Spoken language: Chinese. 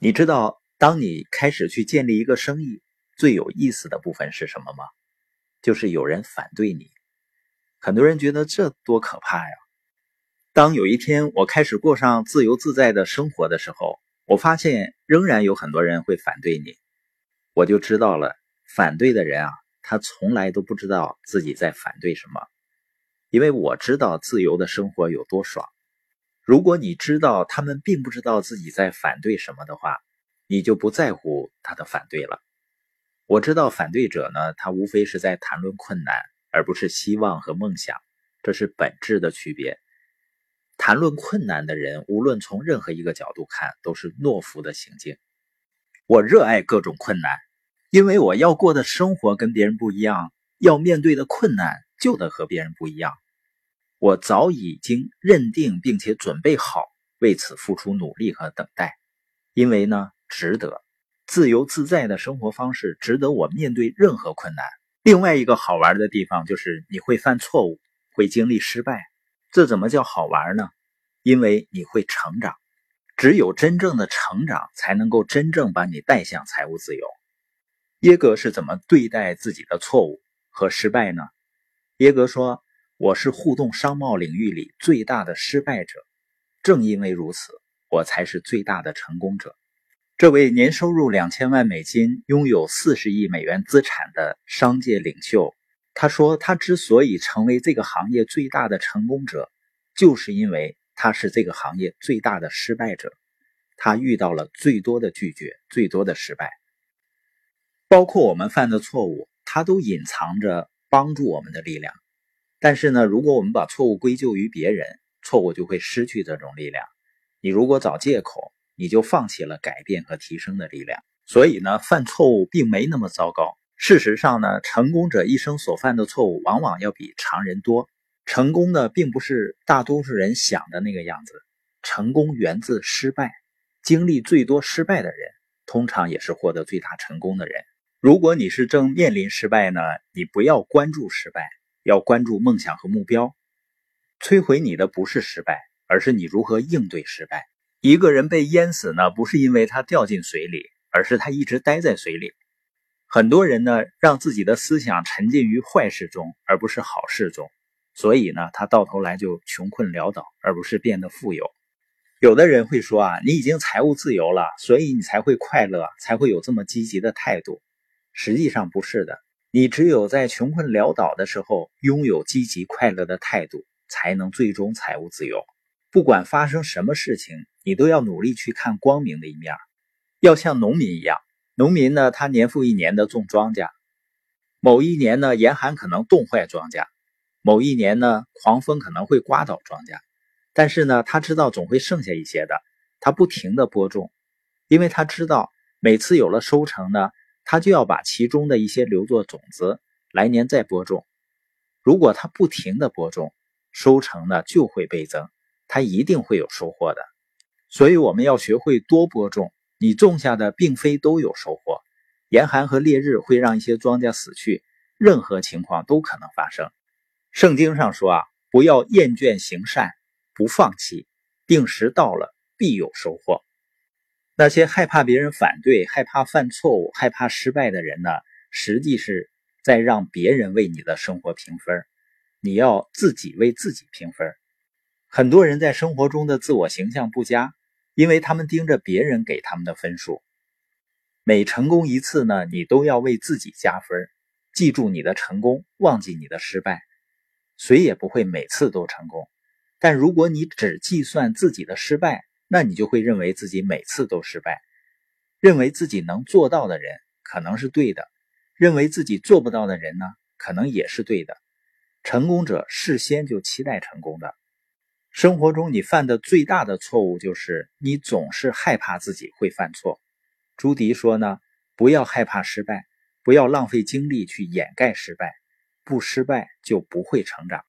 你知道，当你开始去建立一个生意，最有意思的部分是什么吗？就是有人反对你。很多人觉得这多可怕呀！当有一天我开始过上自由自在的生活的时候，我发现仍然有很多人会反对你，我就知道了，反对的人啊，他从来都不知道自己在反对什么，因为我知道自由的生活有多爽。如果你知道他们并不知道自己在反对什么的话，你就不在乎他的反对了。我知道反对者呢，他无非是在谈论困难，而不是希望和梦想，这是本质的区别。谈论困难的人，无论从任何一个角度看，都是懦夫的行径。我热爱各种困难，因为我要过的生活跟别人不一样，要面对的困难就得和别人不一样。我早已经认定并且准备好为此付出努力和等待，因为呢，值得。自由自在的生活方式值得我面对任何困难。另外一个好玩的地方就是你会犯错误，会经历失败。这怎么叫好玩呢？因为你会成长。只有真正的成长，才能够真正把你带向财务自由。耶格是怎么对待自己的错误和失败呢？耶格说。我是互动商贸领域里最大的失败者，正因为如此，我才是最大的成功者。这位年收入两千万美金、拥有四十亿美元资产的商界领袖，他说：“他之所以成为这个行业最大的成功者，就是因为他是这个行业最大的失败者。他遇到了最多的拒绝，最多的失败，包括我们犯的错误，他都隐藏着帮助我们的力量。”但是呢，如果我们把错误归咎于别人，错误就会失去这种力量。你如果找借口，你就放弃了改变和提升的力量。所以呢，犯错误并没那么糟糕。事实上呢，成功者一生所犯的错误往往要比常人多。成功的并不是大多数人想的那个样子。成功源自失败，经历最多失败的人，通常也是获得最大成功的人。如果你是正面临失败呢，你不要关注失败。要关注梦想和目标，摧毁你的不是失败，而是你如何应对失败。一个人被淹死呢，不是因为他掉进水里，而是他一直待在水里。很多人呢，让自己的思想沉浸于坏事中，而不是好事中，所以呢，他到头来就穷困潦倒，而不是变得富有。有的人会说啊，你已经财务自由了，所以你才会快乐，才会有这么积极的态度。实际上不是的。你只有在穷困潦倒的时候，拥有积极快乐的态度，才能最终财务自由。不管发生什么事情，你都要努力去看光明的一面。要像农民一样，农民呢，他年复一年的种庄稼，某一年呢，严寒可能冻坏庄稼，某一年呢，狂风可能会刮倒庄稼，但是呢，他知道总会剩下一些的，他不停的播种，因为他知道每次有了收成呢。他就要把其中的一些留作种子，来年再播种。如果他不停的播种，收成呢就会倍增，他一定会有收获的。所以我们要学会多播种。你种下的并非都有收获，严寒和烈日会让一些庄稼死去，任何情况都可能发生。圣经上说啊，不要厌倦行善，不放弃，定时到了必有收获。那些害怕别人反对、害怕犯错误、害怕失败的人呢？实际是在让别人为你的生活评分。你要自己为自己评分。很多人在生活中的自我形象不佳，因为他们盯着别人给他们的分数。每成功一次呢，你都要为自己加分。记住你的成功，忘记你的失败。谁也不会每次都成功，但如果你只计算自己的失败，那你就会认为自己每次都失败，认为自己能做到的人可能是对的，认为自己做不到的人呢，可能也是对的。成功者事先就期待成功的。生活中你犯的最大的错误就是你总是害怕自己会犯错。朱迪说呢，不要害怕失败，不要浪费精力去掩盖失败，不失败就不会成长。